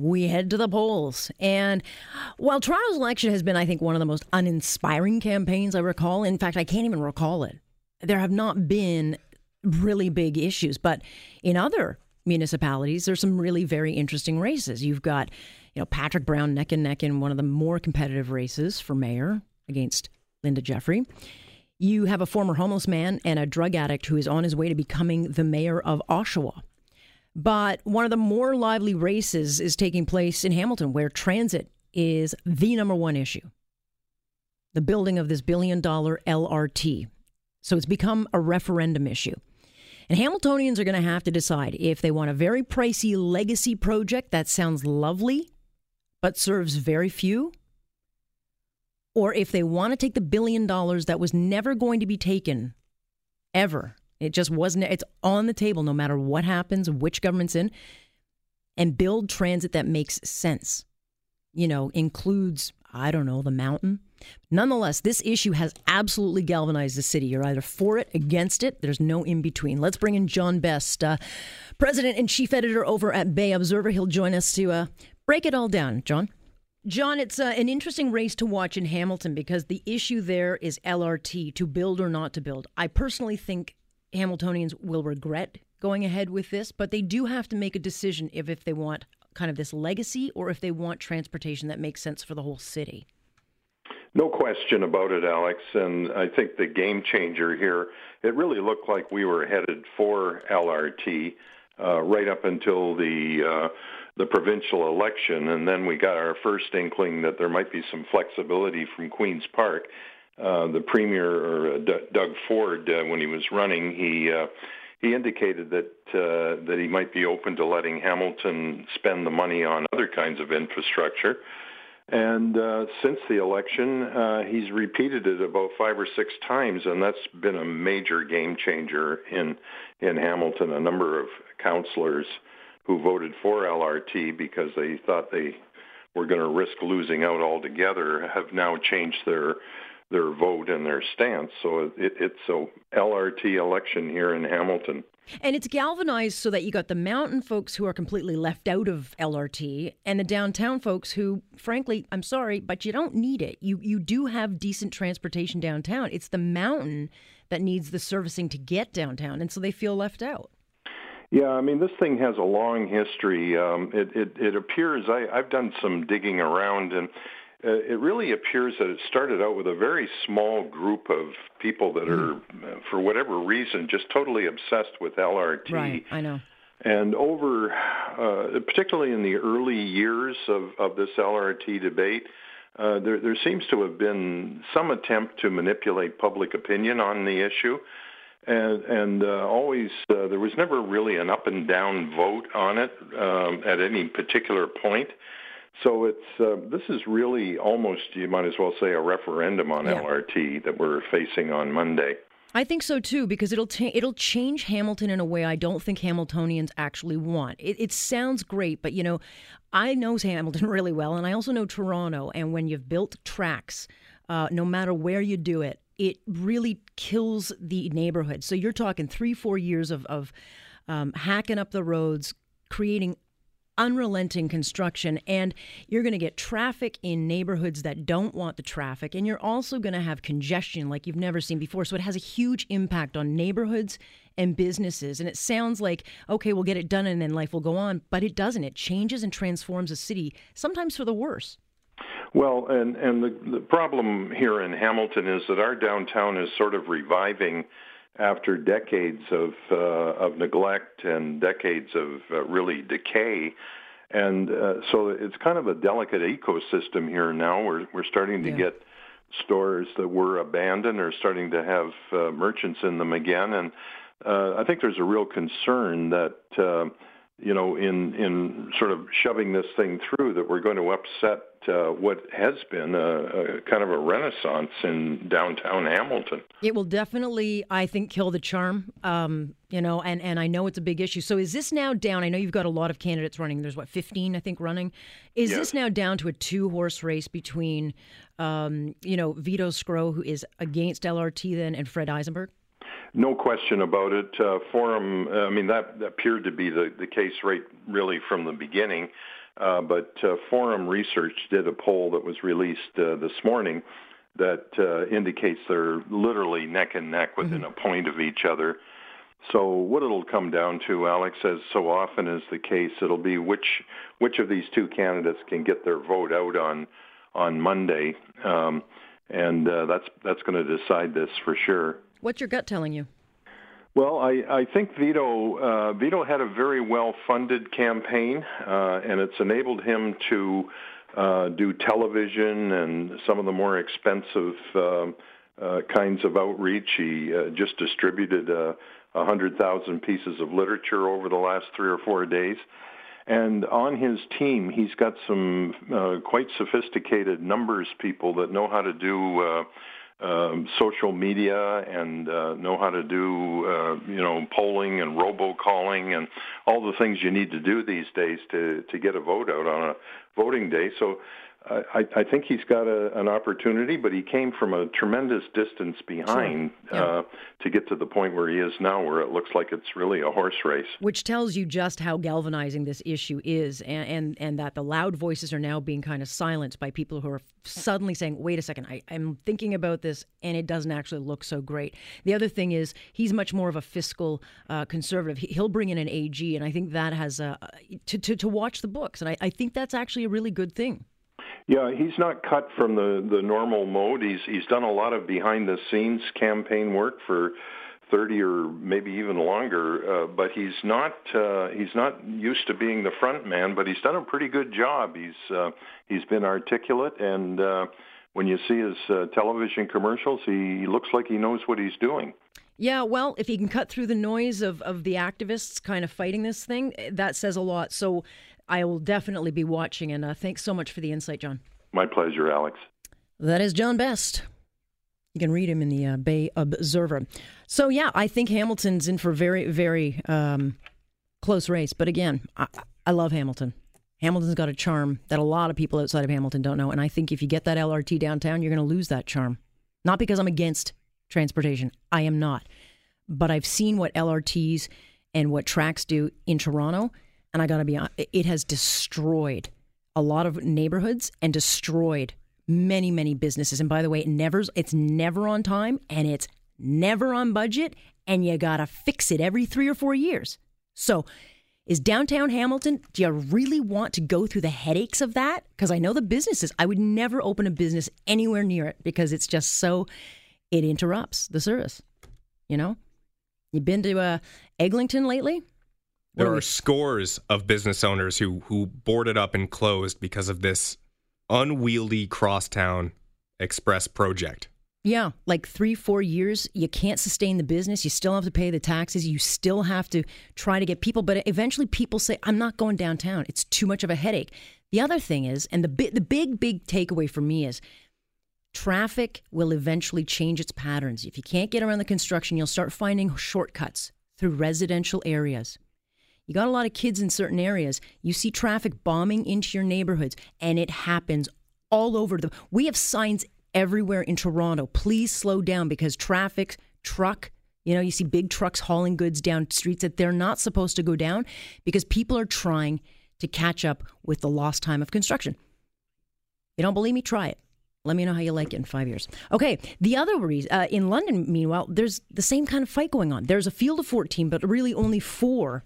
we head to the polls. And while Toronto's election has been, I think, one of the most uninspiring campaigns I recall, in fact, I can't even recall it. There have not been really big issues, but in other municipalities, there's some really very interesting races. You've got, you know, Patrick Brown neck and neck in one of the more competitive races for mayor against Linda Jeffrey. You have a former homeless man and a drug addict who is on his way to becoming the mayor of Oshawa. But one of the more lively races is taking place in Hamilton, where transit is the number one issue. The building of this billion dollar LRT. So it's become a referendum issue. And Hamiltonians are going to have to decide if they want a very pricey legacy project that sounds lovely but serves very few, or if they want to take the billion dollars that was never going to be taken ever it just wasn't, it's on the table no matter what happens, which government's in, and build transit that makes sense. You know, includes, I don't know, the mountain. Nonetheless, this issue has absolutely galvanized the city. You're either for it, against it. There's no in between. Let's bring in John Best, uh, president and chief editor over at Bay Observer. He'll join us to uh, break it all down. John? John, it's uh, an interesting race to watch in Hamilton because the issue there is LRT to build or not to build. I personally think Hamiltonians will regret going ahead with this, but they do have to make a decision if, if they want kind of this legacy or if they want transportation that makes sense for the whole city. No question about it, Alex. And I think the game changer here, it really looked like we were headed for LRT uh, right up until the uh, the provincial election, and then we got our first inkling that there might be some flexibility from Queens Park. Uh, the premier or uh, Doug Ford, uh, when he was running, he uh, he indicated that uh, that he might be open to letting Hamilton spend the money on other kinds of infrastructure. And since the election, he's repeated it about five or six times, and that's been a major game changer in in Hamilton. A number of councillors who voted for LRT because they thought they were going to risk losing out altogether have now changed their their vote and their stance. So it, it's a LRT election here in Hamilton. And it's galvanized so that you got the mountain folks who are completely left out of LRT and the downtown folks who, frankly, I'm sorry, but you don't need it. You you do have decent transportation downtown. It's the mountain that needs the servicing to get downtown, and so they feel left out. Yeah, I mean, this thing has a long history. Um, it, it, it appears I, I've done some digging around, and uh, it really appears that it started out with a very small group of people that are, mm. for whatever reason, just totally obsessed with LRT. Right, I know. And over, uh, particularly in the early years of, of this LRT debate, uh, there, there seems to have been some attempt to manipulate public opinion on the issue. And, and uh, always, uh, there was never really an up and down vote on it um, at any particular point. So it's uh, this is really almost you might as well say a referendum on yeah. LRT that we're facing on Monday. I think so too because it'll ta- it'll change Hamilton in a way I don't think Hamiltonians actually want. It, it sounds great, but you know, I know Hamilton really well, and I also know Toronto. And when you've built tracks, uh, no matter where you do it, it really kills the neighborhood. So you're talking three, four years of of um, hacking up the roads, creating unrelenting construction and you're going to get traffic in neighborhoods that don't want the traffic and you're also going to have congestion like you've never seen before. So it has a huge impact on neighborhoods and businesses and it sounds like okay we'll get it done and then life will go on but it doesn't. It changes and transforms a city sometimes for the worse. Well, and and the the problem here in Hamilton is that our downtown is sort of reviving after decades of uh, of neglect and decades of uh, really decay. And uh, so it's kind of a delicate ecosystem here now. We're we're starting to yeah. get stores that were abandoned are starting to have uh, merchants in them again, and uh, I think there's a real concern that uh, you know, in in sort of shoving this thing through, that we're going to upset uh, what has been a, a, kind of a renaissance in downtown Hamilton. It will definitely, I think, kill the charm. Um, you know, and and I know it's a big issue. So is this now down? I know you've got a lot of candidates running. There's what 15, I think, running. Is yes. this now down to a two horse race between, um, you know, Vito Sgro, who is against LRT, then, and Fred Eisenberg? No question about it. Uh, Forum, uh, I mean, that, that, appeared to be the, the case right really from the beginning. Uh, but uh, Forum Research did a poll that was released uh, this morning that uh, indicates they're literally neck and neck within mm-hmm. a point of each other. So what it'll come down to, Alex, as so often is the case, it'll be which which of these two candidates can get their vote out on on Monday, um, and that's that's going to decide this for sure. What's your gut telling you? Well, I, I think Vito uh, Vito had a very well funded campaign, uh, and it's enabled him to uh, do television and some of the more expensive uh, uh, kinds of outreach. He uh, just distributed a uh, hundred thousand pieces of literature over the last three or four days. And on his team, he's got some uh, quite sophisticated numbers people that know how to do uh, um, social media and uh, know how to do uh, you know polling and robocalling and all the things you need to do these days to to get a vote out on a voting day. So I, I think he's got a, an opportunity, but he came from a tremendous distance behind yeah. uh, to get to the point where he is now, where it looks like it's really a horse race. Which tells you just how galvanizing this issue is, and and, and that the loud voices are now being kind of silenced by people who are suddenly saying, "Wait a second, I, I'm thinking about this, and it doesn't actually look so great." The other thing is he's much more of a fiscal uh, conservative. He'll bring in an AG, and I think that has uh, to, to to watch the books, and I, I think that's actually a really good thing. Yeah, he's not cut from the the normal mode. He's he's done a lot of behind the scenes campaign work for 30 or maybe even longer, uh, but he's not uh, he's not used to being the front man. But he's done a pretty good job. He's uh, he's been articulate, and uh, when you see his uh, television commercials, he looks like he knows what he's doing. Yeah, well, if he can cut through the noise of, of the activists kind of fighting this thing, that says a lot. So I will definitely be watching. And uh, thanks so much for the insight, John. My pleasure, Alex. That is John Best. You can read him in the uh, Bay Observer. So, yeah, I think Hamilton's in for a very, very um, close race. But again, I, I love Hamilton. Hamilton's got a charm that a lot of people outside of Hamilton don't know. And I think if you get that LRT downtown, you're going to lose that charm. Not because I'm against transportation, I am not. But I've seen what LRTs and what tracks do in Toronto and I got to be honest, it has destroyed a lot of neighborhoods and destroyed many many businesses. And by the way, it never it's never on time and it's never on budget, and you got to fix it every three or four years. So. Is downtown Hamilton, do you really want to go through the headaches of that? Because I know the businesses, I would never open a business anywhere near it because it's just so, it interrupts the service. You know? You been to uh, Eglinton lately? There are scores of business owners who who boarded up and closed because of this unwieldy crosstown express project. Yeah, like three, four years, you can't sustain the business. You still have to pay the taxes. You still have to try to get people. But eventually, people say, "I'm not going downtown. It's too much of a headache." The other thing is, and the big, the big, big takeaway for me is, traffic will eventually change its patterns. If you can't get around the construction, you'll start finding shortcuts through residential areas. You got a lot of kids in certain areas. You see traffic bombing into your neighborhoods, and it happens all over the. We have signs everywhere in Toronto. Please slow down because traffic, truck, you know, you see big trucks hauling goods down streets that they're not supposed to go down because people are trying to catch up with the lost time of construction. You don't believe me? Try it. Let me know how you like it in five years. Okay, the other reason uh, in London, meanwhile, there's the same kind of fight going on. There's a field of 14, but really only four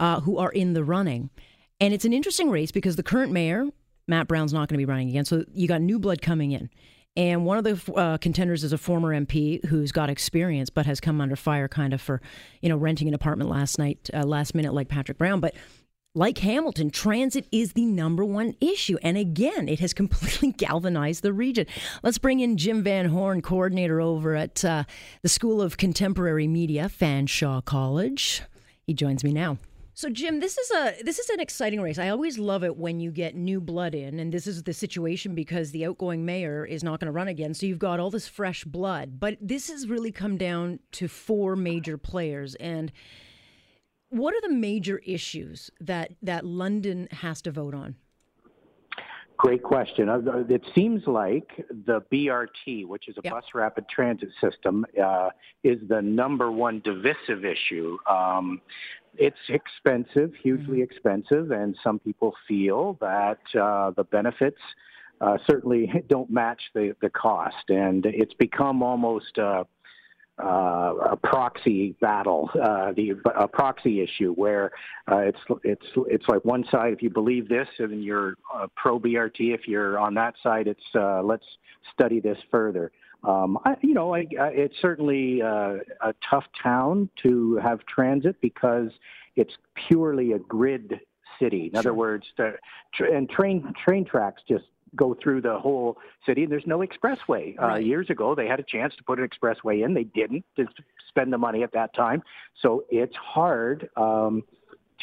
uh, who are in the running. And it's an interesting race because the current mayor, Matt Brown's not going to be running again. So you got new blood coming in. And one of the uh, contenders is a former MP who's got experience, but has come under fire kind of for, you know, renting an apartment last night, uh, last minute, like Patrick Brown. But like Hamilton, transit is the number one issue. And again, it has completely galvanized the region. Let's bring in Jim Van Horn, coordinator over at uh, the School of Contemporary Media, Fanshawe College. He joins me now. So Jim, this is a this is an exciting race. I always love it when you get new blood in, and this is the situation because the outgoing mayor is not going to run again. So you've got all this fresh blood. But this has really come down to four major players. And what are the major issues that that London has to vote on? Great question. Uh, it seems like the BRT, which is a yep. bus rapid transit system, uh, is the number one divisive issue. Um, it's expensive, hugely mm-hmm. expensive, and some people feel that uh, the benefits uh, certainly don't match the, the cost. And it's become almost uh, uh, a proxy battle, uh, the a proxy issue where uh, it's it's it's like one side if you believe this and you're uh, pro BRT, if you're on that side, it's uh, let's study this further. Um, I, you know, I, I, it's certainly uh, a tough town to have transit because it's purely a grid city. In sure. other words, the, and train train tracks just go through the whole city. And there's no expressway. Uh, right. Uh, years ago, they had a chance to put an expressway in. They didn't to spend the money at that time. So it's hard um,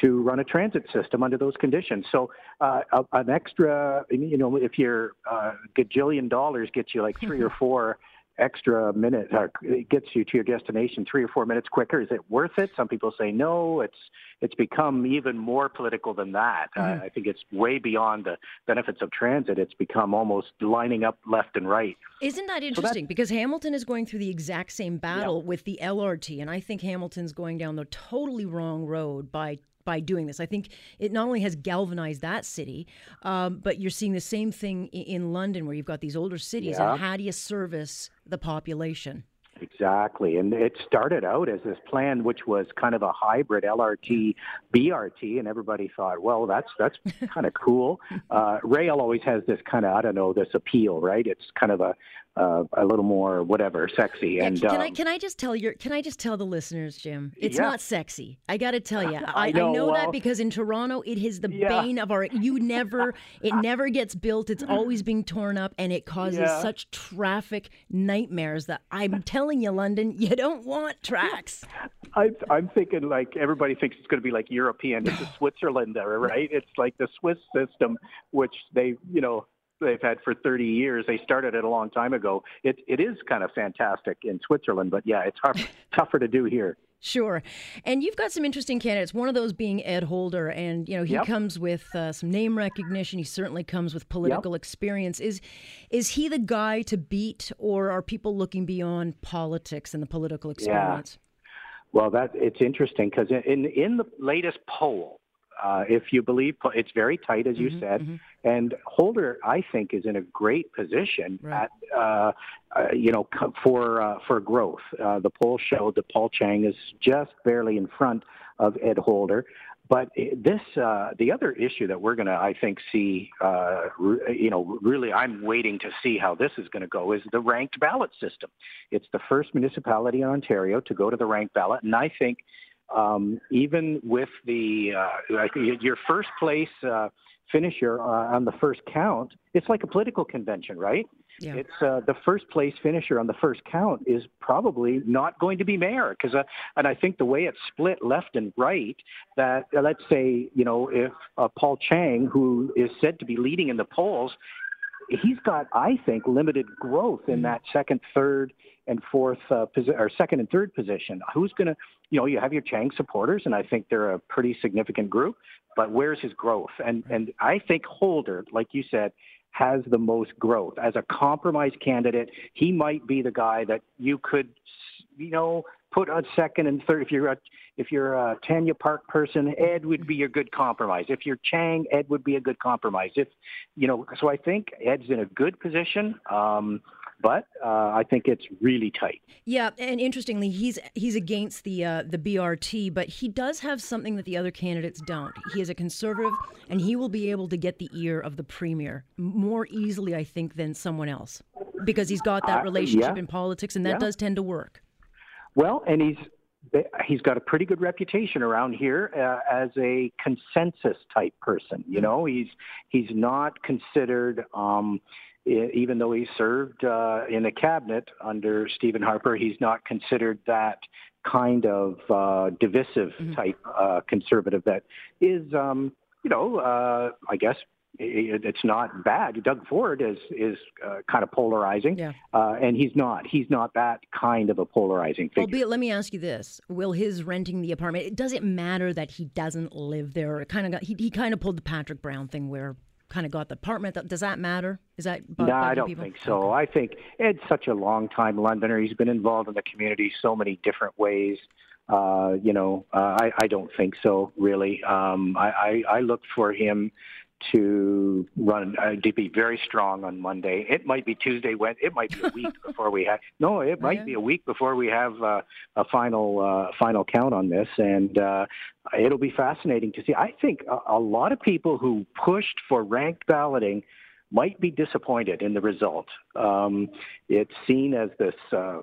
to run a transit system under those conditions. So uh, an extra, you know, if your uh, gajillion dollars gets you like three or four extra minutes, uh, it gets you to your destination three or four minutes quicker is it worth it? Some people say no. It's it's become even more political than that. Mm-hmm. uh, i think it's way beyond the benefits of transit. It's become almost lining up left and right. Isn't that interesting? so because hamilton is going through the exact same battle yeah. with the lrt and i think hamilton's going down the totally wrong road by by doing this. I think it not only has galvanized that city, um, but you're seeing the same thing in, London where you've got these older cities. Yeah. And how do you service the population? Exactly. And it started out as this plan, which was kind of a hybrid LRT BRT, and everybody thought, well, that's that's kind of cool. Uh, rail always has this kind of I don't know this appeal, right? It's kind of a uh, a little more whatever sexy. Yeah, and can um, I can I just tell you? Can I just tell the listeners, Jim? It's yeah. not sexy. I got to tell you, I, I know, I know well, that because in Toronto, it is the yeah. bane of our. You never, it never gets built. It's always being torn up, and it causes such traffic nightmares that I'm telling you, London, you don't want tracks. I, I'm thinking like everybody thinks it's going to be like European. It's Switzerland there, right? It's like the Swiss system, which they, you know, they've had for 30 years. They started it a long time ago. It it is kind of fantastic in Switzerland, but yeah, it's hard, tougher to do here. Sure, and you've got some interesting candidates. One of those being Ed Holder, and you know he yep. comes with uh, some name recognition. He certainly comes with political yep. experience. Is is he the guy to beat, or are people looking beyond politics and the political experience? Yeah. Well, that it's interesting because in in the latest poll, uh, if you believe it's very tight, as you mm-hmm, said, mm-hmm. And Holder, I think, is in a great position right. at uh, uh, you know for uh, for growth. Uh, the poll showed that Paul Cheng is just barely in front of Ed Holder. But this, uh, the other issue that we're going to, I think, see, re- you know, really, I'm waiting to see how this is going to go is the ranked ballot system. It's the first municipality in Ontario to go to the ranked ballot, and I think um, even with the uh, your first place uh, finisher uh, on the first count, it's like a political convention, right? Yeah. It's uh, the first place finisher on the first count is probably not going to be mayor because, uh, and I think the way it's split left and right, that uh, let's say you know if uh, Paul Cheng, who is said to be leading in the polls, he's got I think limited growth in mm-hmm. that second, third, and fourth uh, posi- or second and third position. Who's going to, you know, you have your Cheng supporters, and I think they're a pretty significant group. But where's his growth? And and I think Holder, like you said, has the most growth as a compromise candidate. He might be the guy that you could, you know, put on second and third. If you're a if you're a Tanya Park person, Ed would be a good compromise. If you're Cheng, Ed would be a good compromise. If you know, so I think Ed's in a good position. Um, but uh, I think it's really tight. Yeah, and interestingly, he's he's against the uh, the BRT, but he does have something that the other candidates don't. He is a conservative, and he will be able to get the ear of the premier more easily, I think, than someone else because he's got that relationship uh, yeah. in politics, and that yeah. does tend to work. Well, and he's he's got a pretty good reputation around here uh, as a consensus type person. You mm. know, he's he's not considered. Um, even though he served uh, in a cabinet under Stephen Harper, he's not considered that kind of uh, divisive mm-hmm. type uh, conservative that is, um, you know, uh, I guess it's not bad. Doug Ford is is uh, kind of polarizing, yeah. uh, and he's not. He's not that kind of a polarizing figure. Albeit, let me ask you this: Will his renting the apartment? Does it matter that he doesn't live there? It kind of got he, he kind of pulled the Patrick Brown thing where kind of got the apartment. Does that matter? Is that no? I don't people? think so. Okay. I think Ed's such a long time Londoner. He's been involved in the community so many different ways. Uh, you know, uh, I, I don't think so. Really, um, I, I, I look for him to run uh, to be very strong on Monday. It might be Tuesday. When it might be a week before we have. No, it might be a week before we have uh, a final uh, final count on this, and uh, it'll be fascinating to see. I think a, a lot of people who pushed for ranked balloting might be disappointed in the result. Um, it's seen as this uh,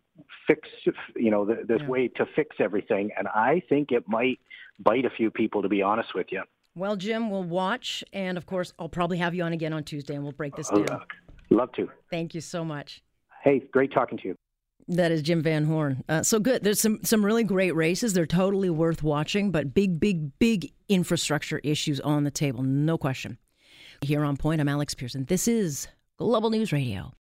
fix, you know, this yeah. way to fix everything, and I think it might bite a few people. To be honest with you. Well, Jim, we'll watch. And of course, I'll probably have you on again on Tuesday and we'll break this down. Love to. Thank you so much. Hey, great talking to you. That is Jim Van Horn. Uh, so good. There's some some really great races. They're totally worth watching, but big, big, big infrastructure issues on the table, no question. Here on Point, I'm Alex Pearson. This is Global News Radio.